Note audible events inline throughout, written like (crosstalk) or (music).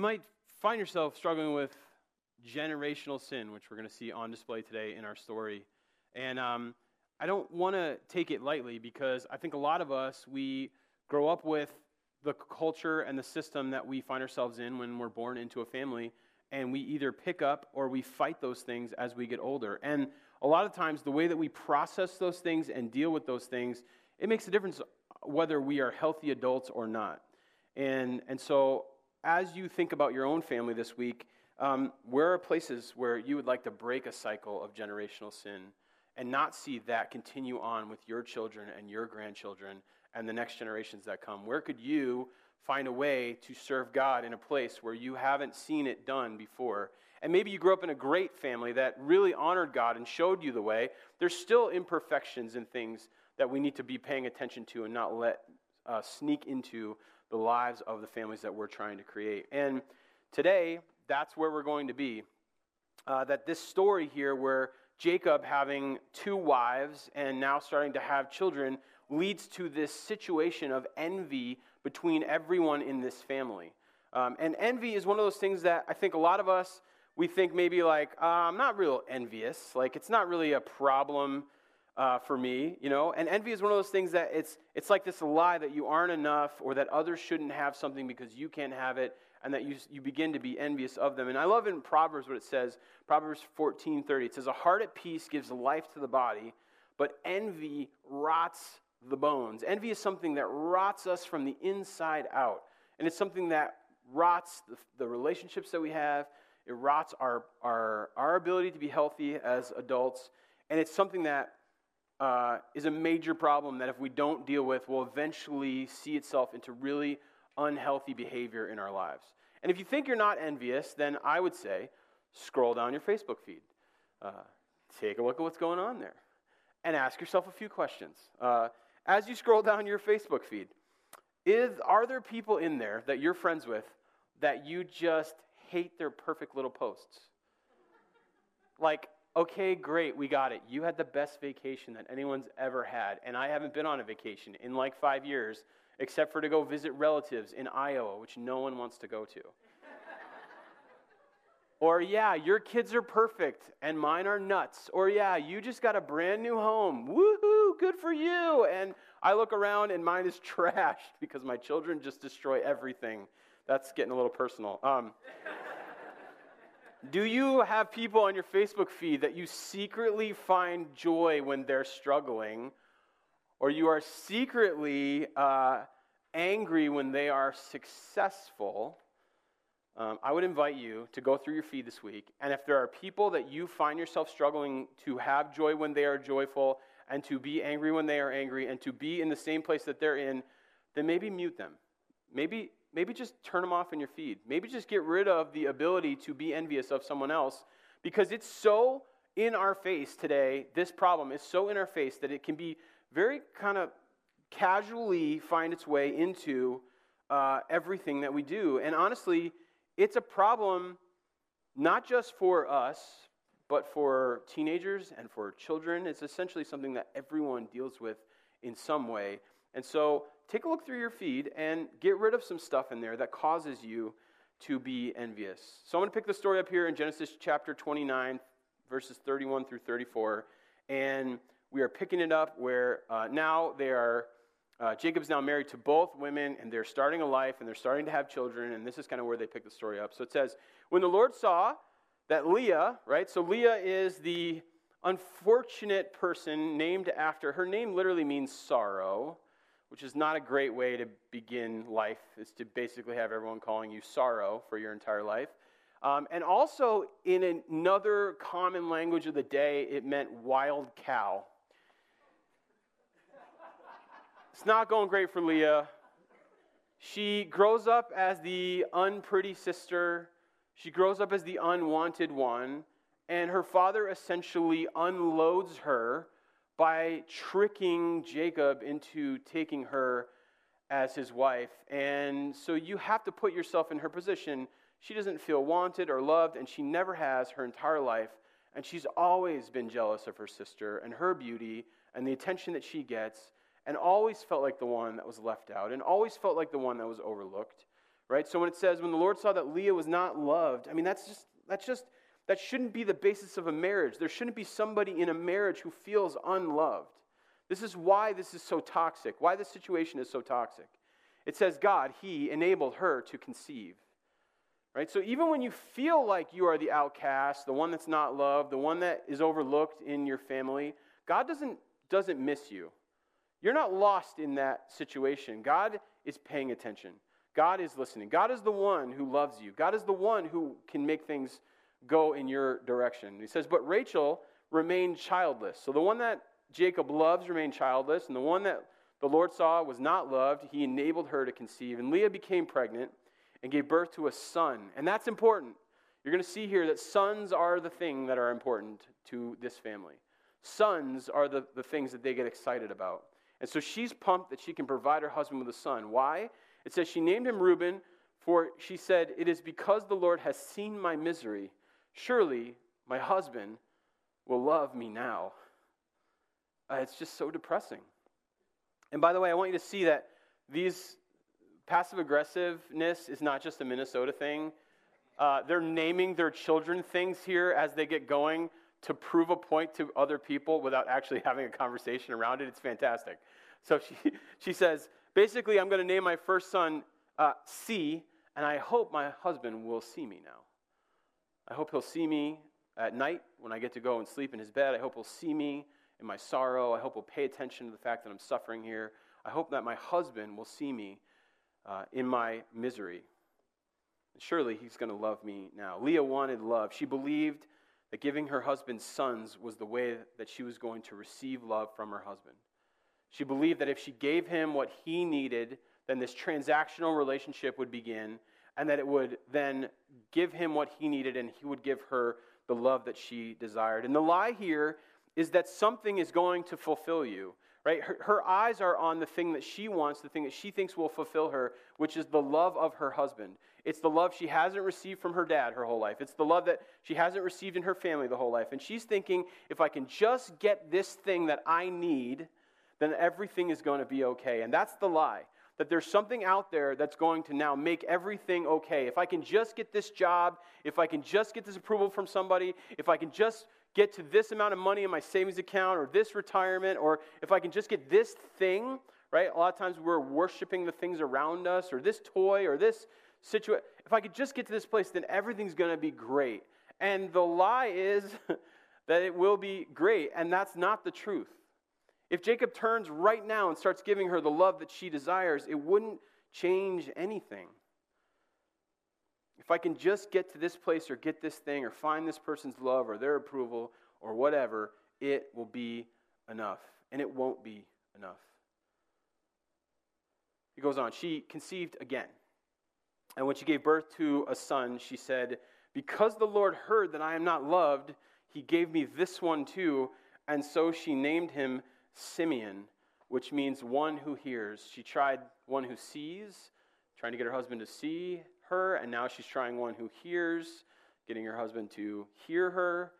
might find yourself struggling with generational sin, which we're going to see on display today in our story. And um, I don't want to take it lightly because I think a lot of us, we grow up with the culture and the system that we find ourselves in when we're born into a family, and we either pick up or we fight those things as we get older. And a lot of times, the way that we process those things and deal with those things, it makes a difference whether we are healthy adults or not. And, and so, as you think about your own family this week, um, where are places where you would like to break a cycle of generational sin and not see that continue on with your children and your grandchildren and the next generations that come? Where could you find a way to serve God in a place where you haven't seen it done before? And maybe you grew up in a great family that really honored God and showed you the way. There's still imperfections and things that we need to be paying attention to and not let uh, sneak into the lives of the families that we're trying to create. And today, that's where we're going to be. Uh, that this story here, where Jacob having two wives and now starting to have children, leads to this situation of envy between everyone in this family. Um, and envy is one of those things that I think a lot of us, we think maybe like, uh, I'm not real envious. Like, it's not really a problem uh, for me, you know. And envy is one of those things that it's, it's like this lie that you aren't enough or that others shouldn't have something because you can't have it and that you, you begin to be envious of them. And I love in Proverbs what it says, Proverbs 14 30. It says, A heart at peace gives life to the body, but envy rots the bones. Envy is something that rots us from the inside out. And it's something that rots the, the relationships that we have, it rots our, our, our ability to be healthy as adults. And it's something that uh, is a major problem that if we don't deal with, will eventually see itself into really unhealthy behavior in our lives. And if you think you're not envious, then I would say scroll down your Facebook feed, uh, take a look at what's going on there, and ask yourself a few questions. Uh, as you scroll down your Facebook feed, is, are there people in there that you're friends with that you just hate their perfect little posts? Like, okay, great, we got it. You had the best vacation that anyone's ever had, and I haven't been on a vacation in like five years, except for to go visit relatives in Iowa, which no one wants to go to. (laughs) or, yeah, your kids are perfect and mine are nuts. Or, yeah, you just got a brand new home. Woohoo, good for you. And I look around and mine is (laughs) trashed because my children just destroy everything. That's getting a little personal. Um, do you have people on your Facebook feed that you secretly find joy when they're struggling? Or you are secretly uh, angry when they are successful? Um, I would invite you to go through your feed this week. And if there are people that you find yourself struggling to have joy when they are joyful, and to be angry when they are angry, and to be in the same place that they're in, then maybe mute them. Maybe maybe just turn them off in your feed. Maybe just get rid of the ability to be envious of someone else because it's so in our face today. This problem is so in our face that it can be very kind of casually find its way into uh, everything that we do. And honestly, it's a problem not just for us, but for teenagers and for children. It's essentially something that everyone deals with in some way. And so take a look through your feed and get rid of some stuff in there that causes you to be envious. So I'm going to pick the story up here in Genesis chapter 29, verses 31 through 34. And we are picking it up where uh, now they are, uh, Jacob's now married to both women, and they're starting a life, and they're starting to have children, and this is kind of where they pick the story up. So it says, When the Lord saw that Leah, right, so Leah is the unfortunate person named after, her name literally means sorrow which is not a great way to begin life, is to basically have everyone calling you sorrow for your entire life. Um, and also, in another common language of the day, it meant wild cow. it's not going great for Leah. She grows up as the unpretty sister, she grows up as the unwanted one, and her father essentially unloads her by tricking Jacob into taking her as his wife. And so you have to put yourself in her position. She doesn't feel wanted or loved, and she never has her entire life. And she's always been jealous of her sister and her beauty and the attention that she gets, and always felt like the one that was left out, and always felt like the one that was overlooked. right? So when it says, when the Lord saw that Leah was not loved, I mean, that's just, that's just, that shouldn't be the basis of a marriage. There shouldn't be somebody in a marriage who feels unloved. This is why this is so toxic, why this situation is so toxic. It says, God, He enabled her to conceive. Right? So even when you feel like you are the outcast, the one that's not loved, the one that is overlooked in your family, God doesn't, doesn't miss you. You're not lost in that situation. God is paying attention. God is listening. God is the one who loves you. God is the one who can make things go in your direction. He says, But Rachel remained childless. So the one that Jacob loves remained childless, and the one that the Lord saw was not loved, he enabled her to conceive. And Leah became pregnant and gave birth to a son. And that's important. You're going to see here that sons are the thing that are important to this family. Sons are the, the things that they get excited about. And so she's pumped that she can provide her husband with a son. Why? It says she named him Reuben, for she said, It is because the Lord has seen my misery. Surely my husband will love me now. Uh, it's just so depressing. And by the way, I want you to see that these passive aggressiveness is not just a Minnesota thing. Uh, they're naming their children things here as they get going to prove a point to other people without actually (laughs) having a conversation around it. It's fantastic. So she, (laughs) she says, basically, I'm going to name my first son uh, See, and I hope my husband will see me now. I hope he'll see me at night when I get to go and sleep in his bed. I hope he'll see me in my sorrow. I hope he'll pay attention to the fact that I'm suffering here. I hope that my husband will see me uh, in my misery. Surely he's going to love me now. Leah wanted love. She believed that giving her husband sons was the way that she was going to receive love from her husband. She believed that if she gave him what he needed, then this transactional relationship would begin, and that it would then give him what he needed, and he would give her the love that she desired. And the lie here is that something is going to fulfill you right? Her, her, eyes are on the thing that she wants, the thing that she thinks will fulfill her, which is the love of her husband. It's the love she hasn't received from her dad her whole life. It's the love that she hasn't received in her family the whole life. And she's thinking, if I can just get this thing that I need, then everything is going to be okay. And that's the lie. That there's something out there that's going to now make everything okay. If I can just get this job, if I can just get this approval from somebody, if I can just get to this amount of money in my savings account or this retirement, or if I can just get this thing, right? A lot of times we're worshiping the things around us or this toy or this situation. If I could just get to this place, then everything's going to be great. And the lie is (laughs) that it will be great, and that's not the truth. If Jacob turns right now and starts giving her the love that she desires, it wouldn't change anything. If I can just get to this place or get this thing or find this person's love or their approval or whatever, it will be enough. And it won't be enough. He goes on. She conceived again. And when she gave birth to a son, she said, Because the Lord heard that I am not loved, he gave me this one too. And so she named him Simeon, which means one who hears. She tried one who sees, trying to get her husband to see her, and now she's trying one who hears, getting her husband to hear her,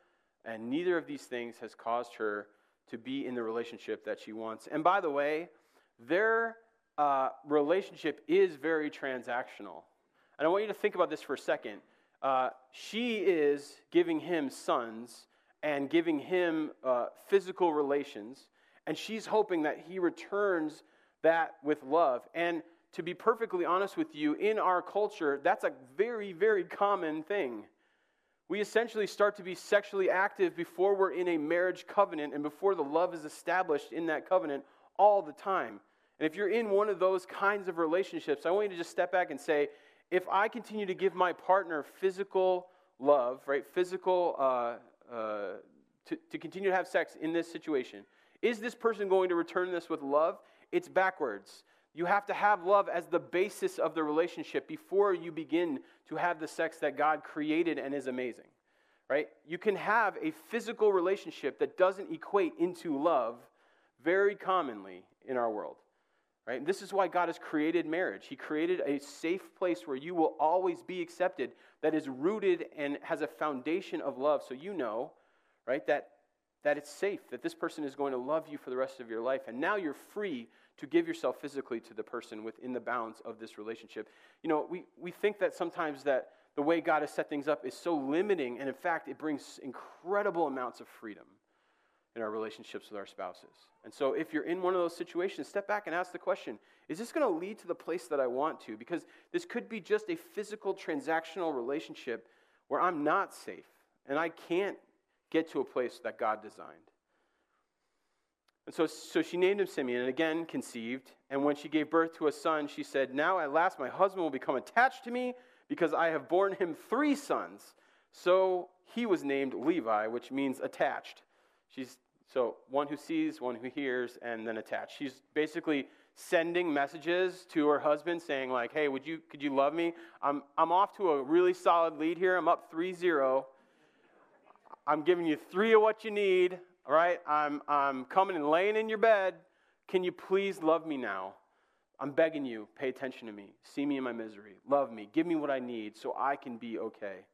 and neither of these things has caused her to be in the relationship that she wants. And by the way, their uh, relationship is very transactional. And I want you to think about this for a second. Uh, she is giving him sons and giving him uh, physical relations, and she's hoping that he returns that with love. And to be perfectly honest with you, in our culture, that's a very, very common thing. We essentially start to be sexually active before we're in a marriage covenant and before the love is established in that covenant all the time. And if you're in one of those kinds of relationships, I want you to just step back and say, if I continue to give my partner physical love, right, physical, uh, uh, to, to continue to have sex in this situation, is this person going to return this with love? It's backwards. You have to have love as the basis of the relationship before you begin to have the sex that God created and is amazing. Right? You can have a physical relationship that doesn't equate into love very commonly in our world. Right? This is why God has created marriage. He created a safe place where you will always be accepted that is rooted and has a foundation of love. So you know, right, that that it's safe, that this person is going to love you for the rest of your life. And now you're free to give yourself physically to the person within the bounds of this relationship. You know, we, we think that sometimes that the way God has set things up is so limiting, and in fact, it brings incredible amounts of freedom in our relationships with our spouses. And so, if you're in one of those situations, step back and ask the question Is this going to lead to the place that I want to? Because this could be just a physical, transactional relationship where I'm not safe and I can't get to a place that God designed. And so, so she named him Simeon and again conceived. And when she gave birth to a son, she said, Now at last my husband will become attached to me because I have borne him three sons. So he was named Levi, which means attached. She's so one who sees, one who hears, and then attached. She's basically sending messages to her husband saying, like, hey, would you could you love me? I'm I'm off to a really solid lead here. I'm up 3-0. I'm giving you three of what you need. All right? I'm I'm coming and laying in your bed. Can you please love me now? I'm begging you, pay attention to me. See me in my misery. Love me. Give me what I need so I can be okay.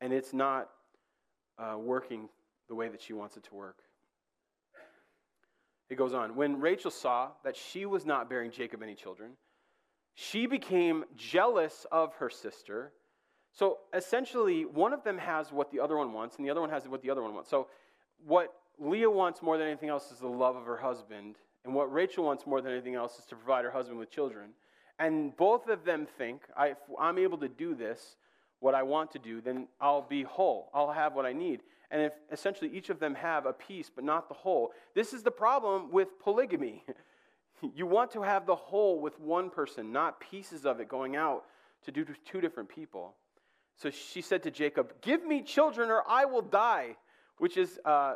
And it's not uh, working the way that she wants it to work. It goes on. When Rachel saw that she was not bearing Jacob any children, she became jealous of her sister. So essentially, one of them has what the other one wants, and the other one has what the other one wants. So, what Leah wants more than anything else is the love of her husband, and what Rachel wants more than anything else is to provide her husband with children. And both of them think, if I'm able to do this, what I want to do, then I'll be whole. I'll have what I need and if essentially each of them have a piece but not the whole. This is the problem with polygamy. (laughs) you want to have the whole with one person, not pieces of it going out to do to two different people. So she said to Jacob, Give me children or I will die, which is uh,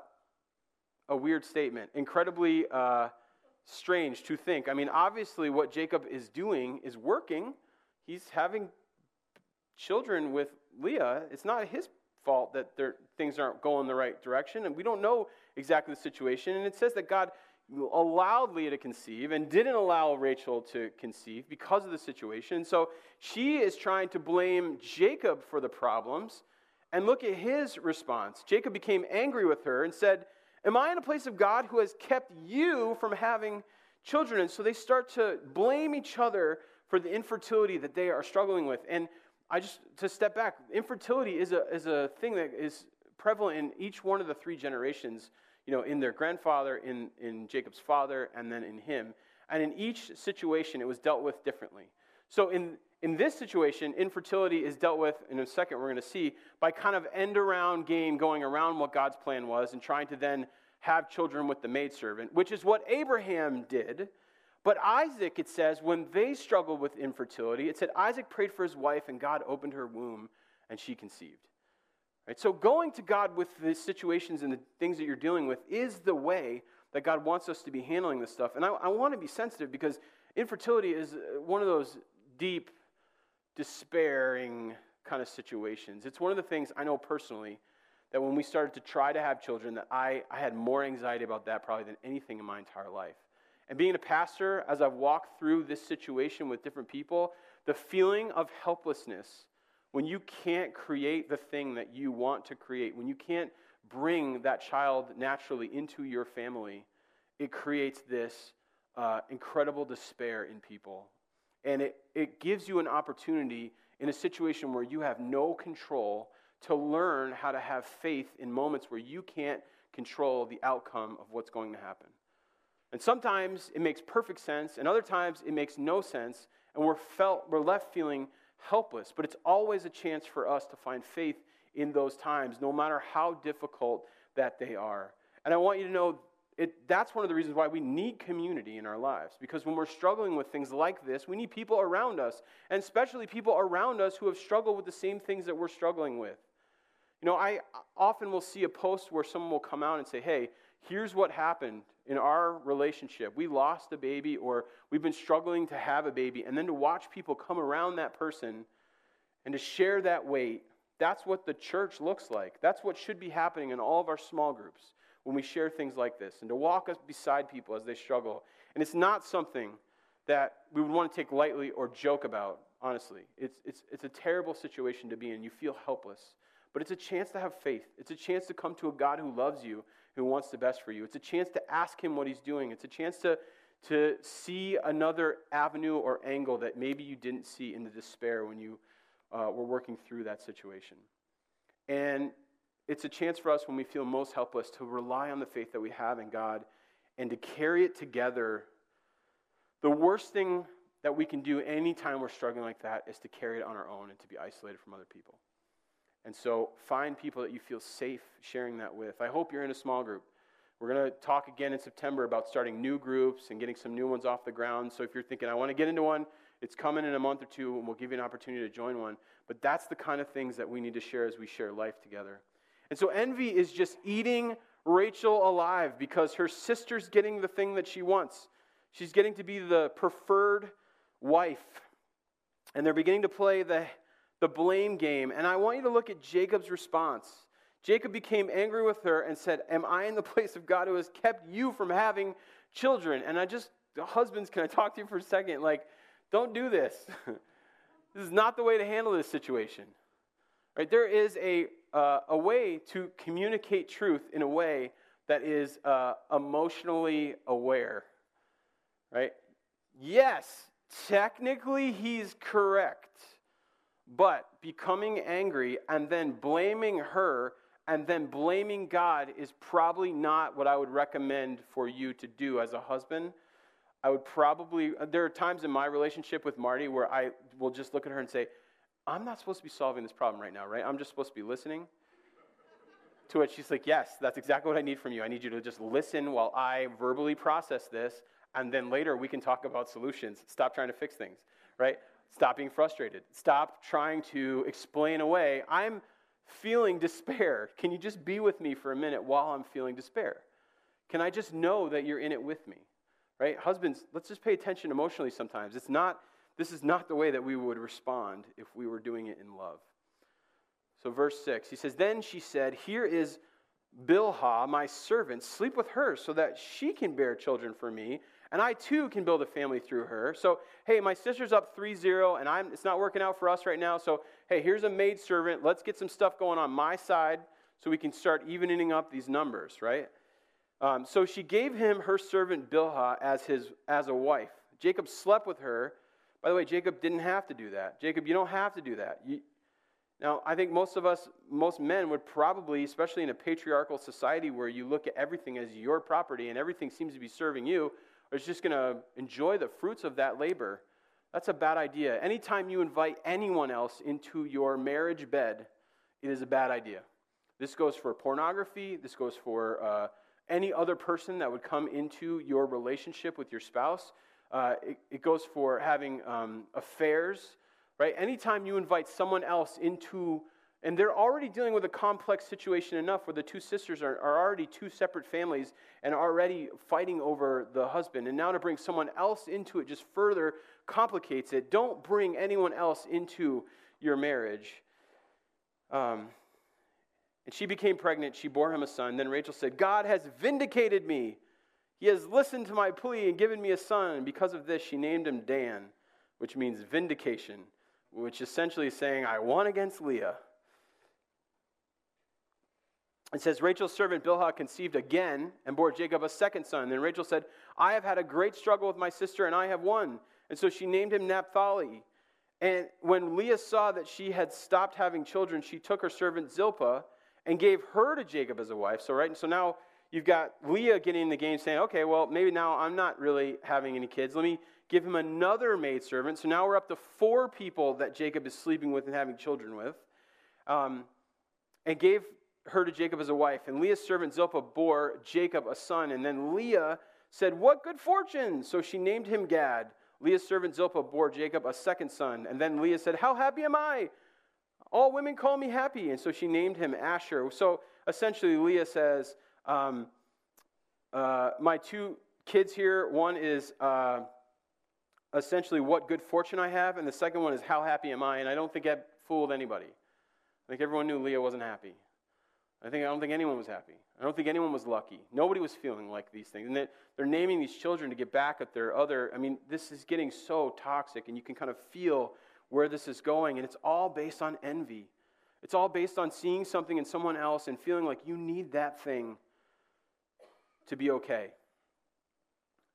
a weird statement, incredibly uh, strange to think. I mean, obviously, what Jacob is doing is working. He's having children with Leah. It's not his fault that things aren't going the right direction. And we don't know exactly the situation. And it says that God allowed Leah to conceive and didn't allow Rachel to conceive because of the situation. So she is trying to blame Jacob for the problems. And look at his response. Jacob became angry with her and said, Am I in a place of God who has kept you from having children? And so they start to blame each other for the infertility that they are struggling with. And I just, to step back, infertility is a, is a thing that is prevalent in each one of the three generations, you know, in their grandfather, in, in Jacob's father, and then in him. And in each situation, it was dealt with differently. So in, in this situation, infertility is dealt with, in a second we're going to see, by kind of end around game going around what God's plan was and trying to then have children with the maidservant, which is what Abraham did but Isaac, it says, when they struggled with infertility, it said Isaac prayed for his wife and God opened her womb and she conceived. Right? So going to God with the situations and the things that you're dealing with is the way that God wants us to be handling this stuff. And I, I want to be sensitive because infertility is uh, one of those deep, despairing kind of situations. It's one of the things I know personally that when we started to try to have children, that I, I had more anxiety about that probably than anything in my entire life. And being a pastor, as I've walked through this situation with different people, the feeling of helplessness when you can't create the thing that you want to create, when you can't bring that child naturally into your family, it creates this uh, incredible despair in people. And it, it gives you an opportunity in a situation where you have no control to learn how to have faith in moments where you can't control the outcome of what's going to happen. And sometimes it makes perfect sense, and other times it makes no sense, and we're, felt, we're left feeling helpless. But it's always a chance for us to find faith in those times, no matter how difficult that they are. And I want you to know it, that's one of the reasons why we need community in our lives. Because when we're struggling with things like this, we need people around us, and especially people around us who have struggled with the same things that we're struggling with. You know, I often will see a post where someone will come out and say, hey, here's what happened in our relationship. We lost a baby or we've been struggling to have a baby. And then to watch people come around that person and to share that weight, that's what the church looks like. That's what should be happening in all of our small groups when we share things like this and to walk us beside people as they struggle. And it's not something that we would want to take lightly or joke about, honestly. It's, it's, it's a terrible situation to be in. You feel helpless. but it's a chance to have faith. It's a chance to come to a God who loves you, who wants the best for you. It's a chance to ask Him what He's doing. It's a chance to, to see another avenue or angle that maybe you didn't see in the despair when you uh, were working through that situation. And it's a chance for us when we feel most helpless to rely on the faith that we have in God and to carry it together. The worst thing that we can do anytime we're struggling like that is to carry it on our own and to be isolated from other people. And so find people that you feel safe sharing that with. I hope you're in a small group. We're going to talk again in September about starting new groups and getting some new ones off the ground. So if you're thinking, I want to get into one, it's coming in a month or two, and we'll give you an opportunity to join one. But that's the kind of things that we need to share as we share life together. And so envy is just eating Rachel alive because her sister's getting the thing that she wants. She's getting to be the preferred wife. And they're beginning to play the, the blame game. And I want you to look at Jacob's response. Jacob became angry with her and said, Am I in the (laughs) place of God who has kept you from having children? And I just, husbands, can I talk to you for a second? Like, don't do this. (laughs) this is not the way to handle this situation. Right? There is a uh, a way to communicate truth in a way that is uh, emotionally aware. Right? Yes, technically he's correct, but becoming angry and then blaming her and then blaming God is probably not what I would recommend for you to do as a husband. I would probably, there are times in my relationship with Marty where I will just look at her and say, I'm not supposed to be solving this problem right now, right? I'm just supposed to be listening. To which she's like, Yes, that's exactly what I need from you. I need you to just listen while I verbally process this, and then later we can talk about solutions. Stop trying to fix things, right? Stop being frustrated. Stop trying to explain away. I'm feeling despair. Can you just be with me for a minute while I'm feeling despair? Can I just know that you're in it with me? Right? Husbands, let's just pay attention emotionally sometimes. It's not this is not the way that we would respond if we were doing it in love. So, verse 6, he says, Then she said, Here is Bilhah, my servant. Sleep with her so that she can bear children for me, and I too can build a family through her. So, hey, my sister's up 3 0, and I'm, it's not working out for us right now. So, hey, here's a maid servant. Let's get some stuff going on my side so we can start evening up these numbers, right? Um, so she gave him her servant Bilhah as, his, as a wife. Jacob slept with her by the way, Jacob didn't have to do that. Jacob, you don't have to do that. You, now, I think most of us, most men would probably, especially in a patriarchal society where you look at everything as your property and everything seems to be serving you, are just going to enjoy the fruits of that labor. That's a bad idea. Anytime you invite anyone else into your marriage bed, it is a bad idea. This goes for pornography, this goes for uh, any other person that would come into your relationship with your spouse. Uh, it, it, goes for having um, affairs, right? Anytime you invite someone else into, and they're already dealing with a complex situation enough where the two sisters are, are already two separate families and already fighting over the husband. And now to bring someone else into it just further complicates it. Don't bring anyone else into your marriage. Um, and she became pregnant. She bore him a son. Then Rachel said, God has vindicated me. He has listened to my plea and given me a son. And because of this, she named him Dan, which means vindication, which essentially is saying, I won against Leah. It says, Rachel's servant Bilhah conceived again and bore Jacob a second son. Then Rachel said, I have had a great struggle with my sister, and I have won. And so she named him Naphtali. And when Leah saw that she had stopped having children, she took her servant Zilpah and gave her to Jacob as a wife. So, right, and so now you've got Leah getting in the game saying, okay, well, maybe now I'm not really having any kids. Let me give him another maidservant. So now we're up to four people that Jacob is sleeping with and having children with. Um, and gave her to Jacob as a wife. And Leah's servant Zilpah bore Jacob a son. And then Leah said, What good fortune! So she named him Gad. Leah's servant Zilpah bore Jacob a second son. And then Leah said, How happy am I! All women call me happy. And so she named him Asher. So essentially, Leah says, um, uh, my two kids here one is uh, essentially what good fortune I have, and the second one is how happy am I. And I don't think that fooled anybody. I think everyone knew Leah wasn't happy. I think I don't think anyone was happy. I don't think anyone was lucky. Nobody was feeling like these things. And they're naming these children to get back at their other. I mean, this is getting so toxic, and you can kind of feel where this is going, and it's all based on envy. It's all based on seeing something in someone else and feeling like you need that thing to be okay.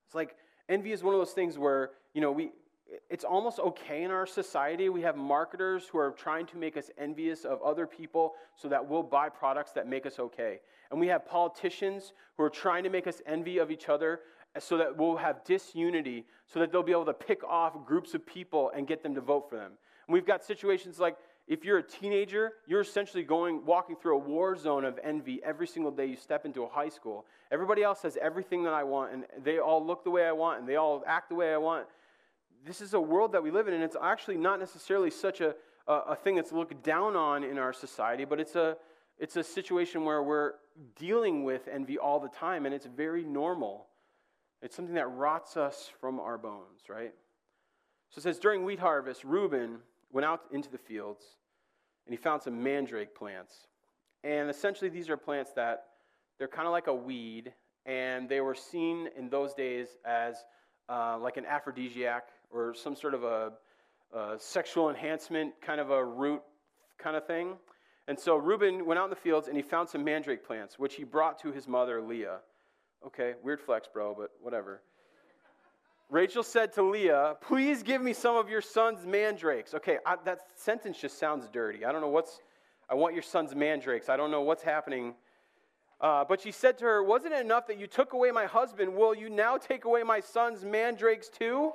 It's like envy is one of those things where, you know, we it's almost okay in our society. We have marketers who are trying to make us envious of other people so that we'll buy products that make us okay. And we have politicians who are trying to make us envy of each other so that we'll have disunity, so that they'll be able to pick off groups of people and get them to vote for them. And we've got situations like if you're a teenager, you're essentially going walking through a war zone of envy every single day you step into a high school. Everybody else has everything that I want, and they all look the way I want, and they all act the way I want. This is a world that we live in, and it's actually not necessarily such a, a, a thing that's looked down on in our society, but it's a, it's a situation where we're dealing with envy all the time, and it's very normal. It's something that rots us from our bones, right? So it says, during wheat harvest, Reuben went out into the fields and he found some mandrake plants. And essentially, these are plants that they're kind of like a weed, and they were seen in those days as uh, like an aphrodisiac or some sort of a, a sexual enhancement kind of a root kind of thing. And so Reuben went out in the fields and he found some mandrake plants, which he brought to his mother, Leah. Okay, weird flex, bro, but whatever. Rachel said to Leah, Please give me some of your son's mandrakes. Okay, I, that sentence just sounds dirty. I don't know what's, I want your son's mandrakes. I don't know what's happening. Uh, but she said to her, Wasn't it enough that you took away my husband? Will you now take away my son's mandrakes too?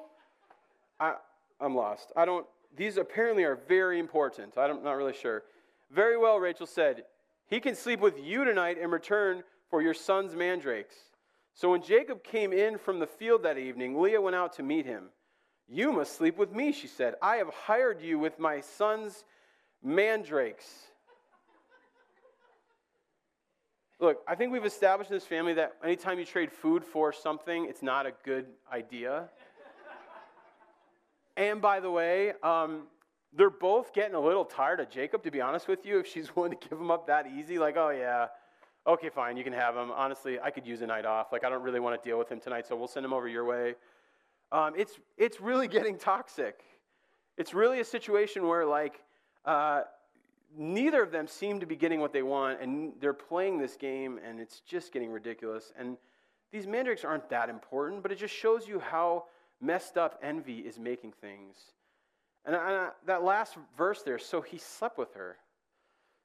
I, I'm lost. I don't, these apparently are very important. I'm not really sure. Very well, Rachel said, He can sleep with you tonight in return for your son's mandrakes. So when Jacob came in from the field that evening, Leah went out to meet him. You must sleep with me, she said. I have hired you with my son's mandrakes. Look, I think we've established in this family that anytime you trade food for something, it's not a good idea. And by the way, um, they're both getting a little tired of Jacob, to be honest with you, if she's (laughs) willing to give him up that easy. Like, oh, yeah, okay, fine, you can have him. Honestly, I could use a night off. Like, I don't really want to deal with him tonight, so we'll send him over your way. Um, it's, it's really (laughs) getting toxic. It's really a situation where, like, uh, neither of them seem to be getting what they want, and they're playing this game, and it's just getting ridiculous. And these mandrakes aren't that important, but it just shows you how messed up envy is making things. And I, uh, that last verse there, so he slept with her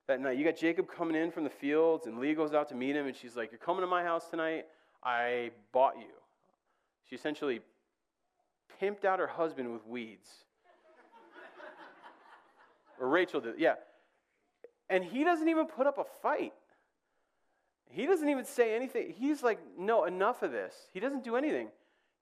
that night. You got Jacob coming in from the fields, and Leah goes out to meet him, and she's like, You're coming to my house tonight. I bought you. She essentially pimped out her husband with weeds. (laughs) or Rachel did, yeah. And he doesn't even put up a fight. He doesn't even say anything. He's like, No, enough of this. He doesn't do anything.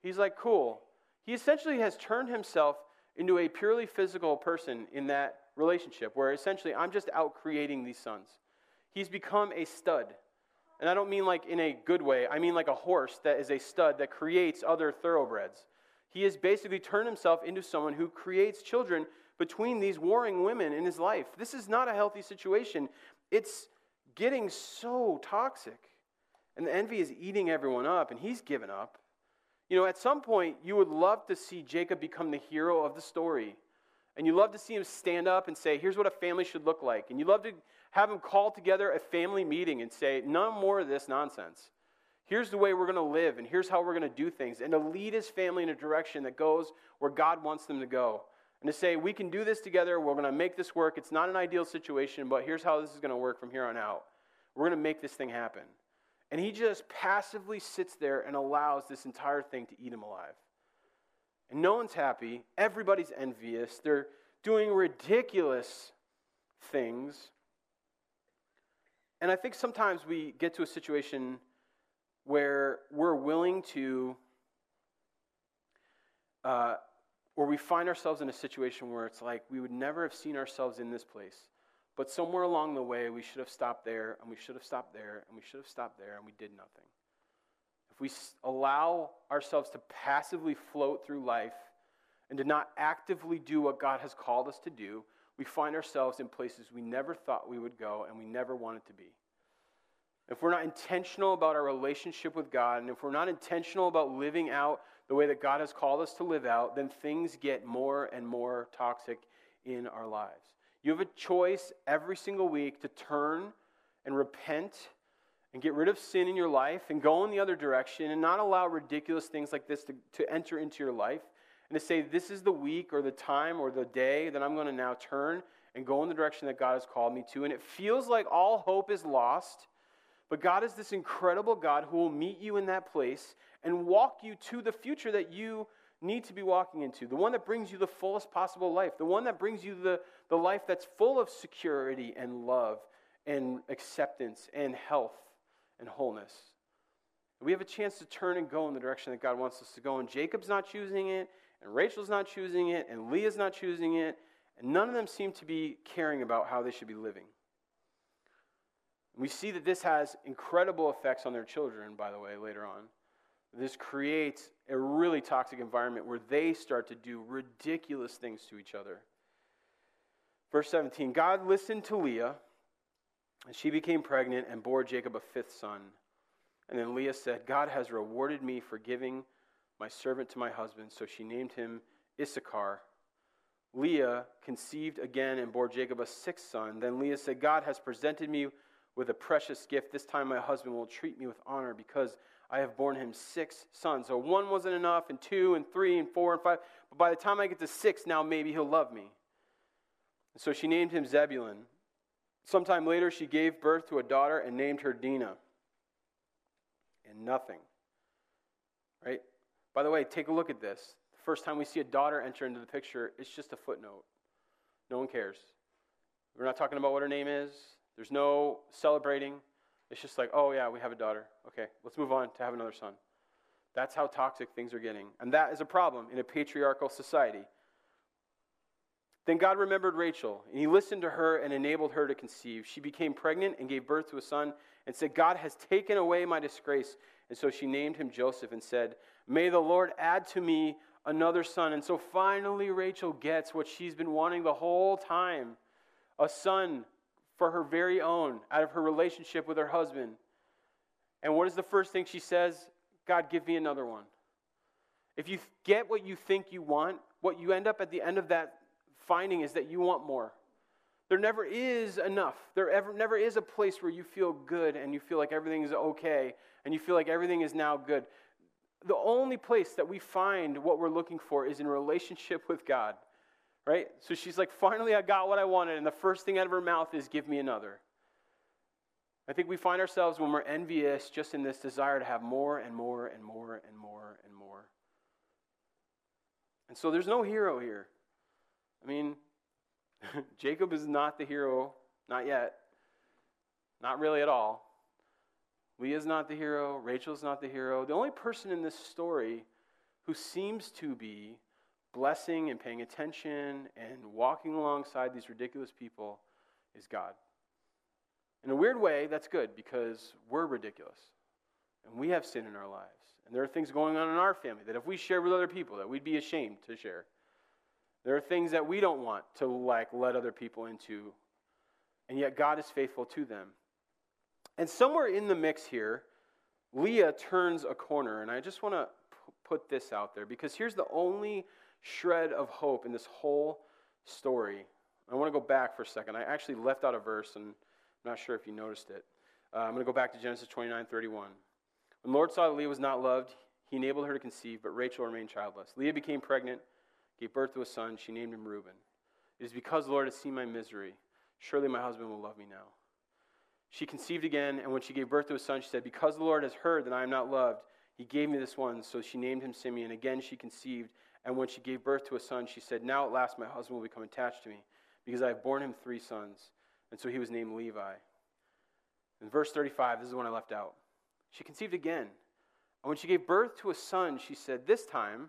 He's like, Cool. He essentially has turned himself into a purely physical person in that relationship where essentially I'm just out creating these sons. He's become a stud. And I don't mean like in a good way, I mean like a horse that is a stud that creates other thoroughbreds. He has basically turned himself into someone who creates children between these warring women in his life. This is not a healthy situation. It's getting so toxic. And the envy is eating everyone up, and he's given up. You know, at some point, you would love to see Jacob become the hero of the story. And you love to see him stand up and say, here's what a family should look like. And you love to have him call together a family meeting and say, no more of this nonsense. Here's the way we're going to live, and here's how we're going to do things. And to lead his family in a direction that goes where God wants them to go. And to say, we can do this together, we're going to make this work. It's not an ideal situation, but here's how this is going to work from here on out. We're going to make this thing happen. And he just passively sits there and allows this entire thing to eat him alive. And no one's happy. Everybody's envious. They're doing ridiculous things. And I think sometimes we get to a situation where we're willing to, uh, where we find ourselves in a situation where it's like we would never have seen ourselves in this place. But somewhere along the way, we should have stopped there, and we should have stopped there, and we should have stopped there, and we did nothing if we allow ourselves to passively float through life and to not actively do what God has called us to do, we find ourselves in places we never thought we would go and we never wanted to be. If we're not intentional about our relationship with God, and if we're not intentional about living out the way that God has called us to live out, then things get more and more toxic in our lives. You have a choice every single week to turn and repent and get rid of sin in your life and go in the other direction and not allow ridiculous things like this to, to enter into your life and to say, This is the week or the time or the day that I'm going to now turn and go in the direction that God has called me to. And it feels like all hope is lost, but God is this incredible God who will meet you in that place and walk you to the future that you need to be walking into, the one that brings you the fullest possible life, the one that brings you the, the life that's full of security and love and acceptance and health and wholeness. We have a chance to turn and go in the direction that God wants us to go. And Jacob's not choosing it, and Rachel's not choosing it, and Leah's not choosing it, and none of them seem to be caring about how they should be living. We see that this has incredible effects on their children, by the way, later on. This creates a really toxic environment where they start to do ridiculous things to each other. Verse 17 God listened to Leah, and she became pregnant and bore Jacob a fifth son. And then Leah said, God has rewarded me for giving my servant to my husband. So she named him Issachar. Leah conceived again and bore Jacob a sixth son. Then Leah said, God has presented me with a precious gift. This time my husband will treat me with honor because I have borne him six sons. So one wasn't enough, and two, and three, and four, and five. But by the time I get to six, now maybe he'll love me. And so she named him Zebulun. Sometime later, she gave birth to a daughter and named her Dinah. And nothing. Right? By the way, take a look at this. The first time we see a daughter enter into the picture, it's just a footnote. No one cares. We're not talking about what her name is. There's no celebrating. It's just like, oh, yeah, we have a daughter. Okay, let's move on to have another son. That's how toxic things are getting. And that is a problem in a patriarchal society. Then God remembered Rachel, and he listened to her and enabled her to conceive. She became pregnant and gave birth to a son, and said, God has taken away my disgrace. And so she named him Joseph and said, May the Lord add to me another son. And so finally, Rachel gets what she's been wanting the whole time a son for her very own out of her relationship with her husband. And what is the first thing she says? God, give me another one. If you get what you think you want, what you end up at the end of that finding is that you want more. There never is enough. There ever, never is a place where you feel good and you feel like everything is okay and you feel like everything is now good. The only place that we find what we're looking for is in relationship (laughs) with God right? So she's like, finally, I got what I wanted. And the first thing out of her mouth is, give me another. I think we find ourselves when we're envious just in this desire to have more and more and more and more and more. And so there's no hero here. I mean, (laughs) Jacob is not the hero, not yet. Not really at all. Leah's not the hero. Rachel's not the hero. The only person in this story who seems to be blessing and paying attention and walking alongside these ridiculous people is God. In a weird way, that's good because we're ridiculous and we have sin in our lives. And there are things going on in our family that if we share with other people that we'd be ashamed to share. There are things that we don't want to like let other people into. And yet God is faithful to them. And somewhere in the mix here, Leah turns a corner and I just want to put this out there because here's the only shred of hope in this whole story. I want to go back for a second. I actually left out a verse, and I'm not sure if you noticed it. Uh, I'm going to go back to Genesis 29 31. When Lord saw that Leah was not loved, he enabled her to conceive, but Rachel remained childless. Leah became pregnant, gave birth to a son. She named him Reuben. It is because the Lord has seen my misery. Surely my husband will love me now. She conceived again, and when she gave birth to a son, she said, Because the Lord has heard that I am not loved, he gave me this one. So she named him Simeon. Again she conceived and when she gave birth to a son, she said, Now at last my husband will become attached to me, because I have borne him three sons. And so he was named Levi. In verse 35, this is one I left out. She conceived again. And when she gave birth to a son, she said, This time,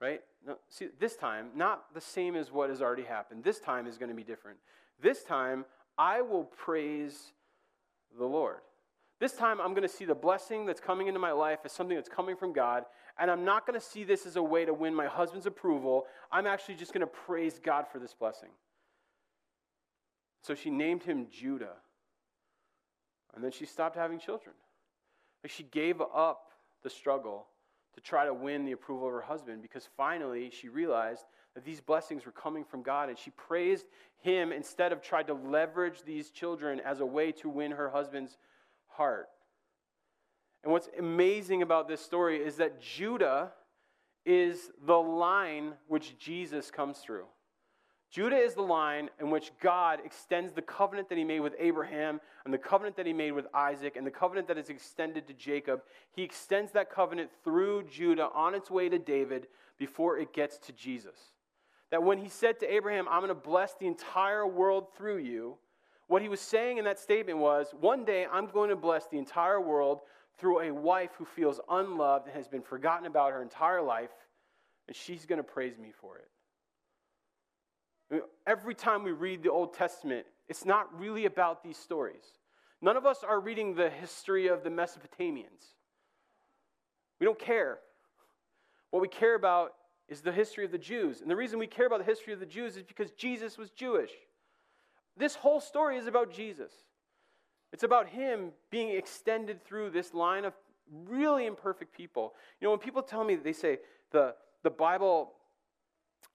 right? No, see, this time, not the same as what has already happened. This time is going to be different. This time, I will praise the Lord. This time, I'm going to see the blessing that's coming into my life as something that's coming from God, and I'm not going to see this as a way to win my husband's approval. I'm actually just going to praise God for this blessing. So she named him Judah. And then she stopped having children. She gave up the struggle to try to win the approval of her husband because finally she realized that these blessings were coming from God, and she praised him instead of tried to leverage these children as a way to win her husband's heart. And what's amazing about this story is that Judah is the line which Jesus comes through. Judah is the line in which God extends the covenant that he made with Abraham and the covenant that he made with Isaac and the covenant that is extended to Jacob. He extends that covenant through Judah on its way to David before it gets to Jesus. That when he said to Abraham, I'm going to bless the entire world through you, what he was saying in that statement was, one day I'm going to bless the entire world through a wife who feels unloved and has been forgotten about her entire life, and she's going to praise me for it. Every time we read the Old Testament, it's not really about these stories. None of us are reading the history of the Mesopotamians. We don't care. What we care about is the history of the Jews. And the reason we care about the history of the Jews is because Jesus was Jewish. This whole story is about Jesus. It's about him being extended through this line of really imperfect people. You know, when people tell me, they say, the, the Bible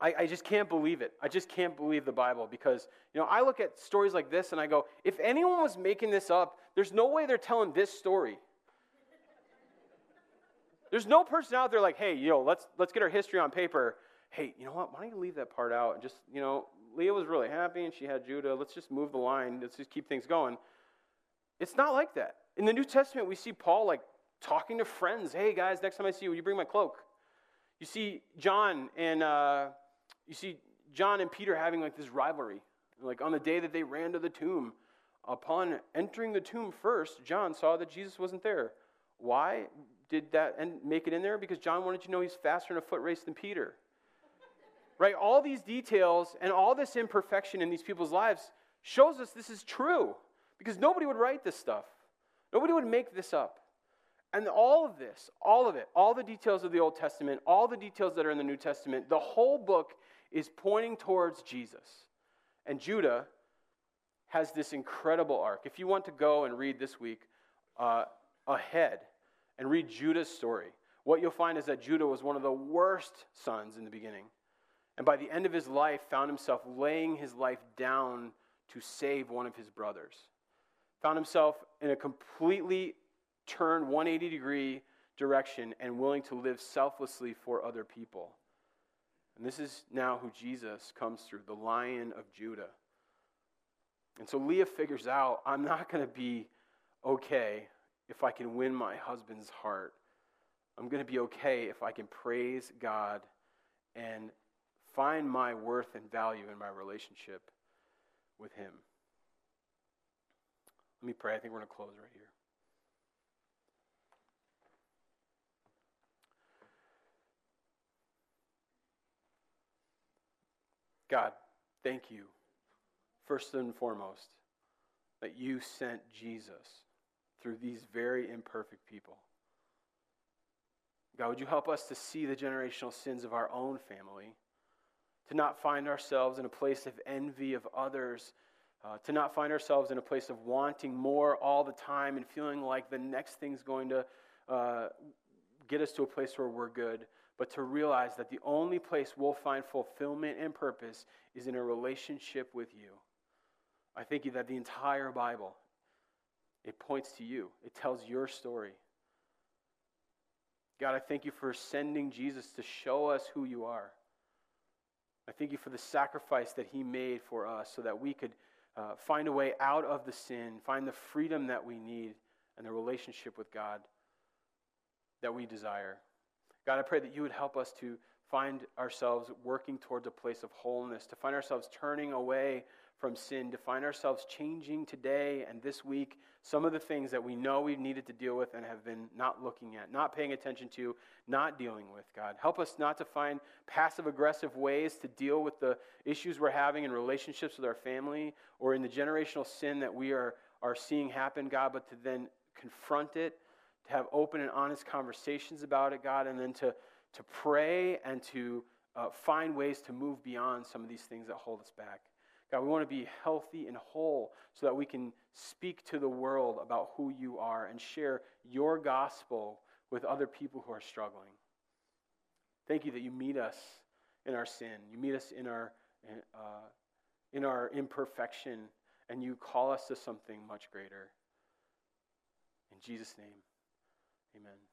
I, I, just can't believe it. I just can't believe the Bible because, you know, I look at stories like this and I go, if anyone was making this up, there's no way they're telling this story. there's no person out there like, hey, know, let's, let's get our history on paper. Hey, you know what? Why don't you leave that part out and just, you know, Leah was really happy and she had Judah. Let's just move the line. Let's just keep things going. It's not like that. In the New Testament, we see Paul like talking to friends. Hey, guys, next time I see you, will you bring my cloak? You see John and uh, you see John and Peter having like this rivalry. Like on the day that they ran to the tomb, upon entering the tomb first, John saw that Jesus wasn't there. Why did that and make it in there? Because John wanted to know he's faster in a foot race than Peter. right? All these details and all this imperfection in these people's lives shows us this is true. Because nobody would write this stuff. Nobody would make this up. And all of this, all of it, all the details of the Old Testament, all the details that are in the New Testament, the whole book is pointing towards Jesus. And Judah has this incredible arc. If you want to go and read this week uh, ahead and read Judah's story, what you'll find is that Judah was one of the worst sons in the beginning. And by the end of his life, found himself laying his life down to save one of his brothers. Found himself in a completely turned 180 degree direction and willing to live selflessly for other people. And this is now who Jesus comes through, the lion of Judah. And so Leah figures out I'm not (laughs) going to be okay if I can win my husband's heart. I'm going to be okay if I can praise God and find my worth and value in my relationship with Him. Let me pray. I think we're going to close right here. God, thank you, first and foremost, that you sent Jesus through these very imperfect people. God, would you help us to see the generational sins of our own family, to not find ourselves in a place of envy of others, uh, to not find ourselves in a place of wanting more all the time and feeling like the next thing's going to uh, get us to a place where we're good, but to realize that the only place we'll find fulfillment and purpose is in a relationship with you. I thank you that the entire Bible it points to you. It tells your story. God, I thank you for sending Jesus to show us who you are. I thank you for the sacrifice that he made for us so that we could uh, find a way out of the sin, find the freedom that we need, and the relationship with God that we desire. God, I pray that you would help us to find ourselves working towards a place of wholeness, to find ourselves turning away from sin, to find ourselves changing today and this week some of the things that we know we've needed to deal with and have been not looking at, not paying attention to, not dealing with, God. Help us not to find passive aggressive ways to deal with the issues we're having in relationships with our family or in the generational sin that we are, are seeing happen, God, but to then confront it to have open and honest conversations about it, God, and then to, to pray and to uh, find ways to move beyond some of these things that hold us back. God, we want to be healthy and whole so that we can speak to the world about who you are and share your gospel with other people who are struggling. Thank you that you meet us in our sin. You meet us in our, uh, in our imperfection, and you call us to something much greater. In Jesus' name, amen.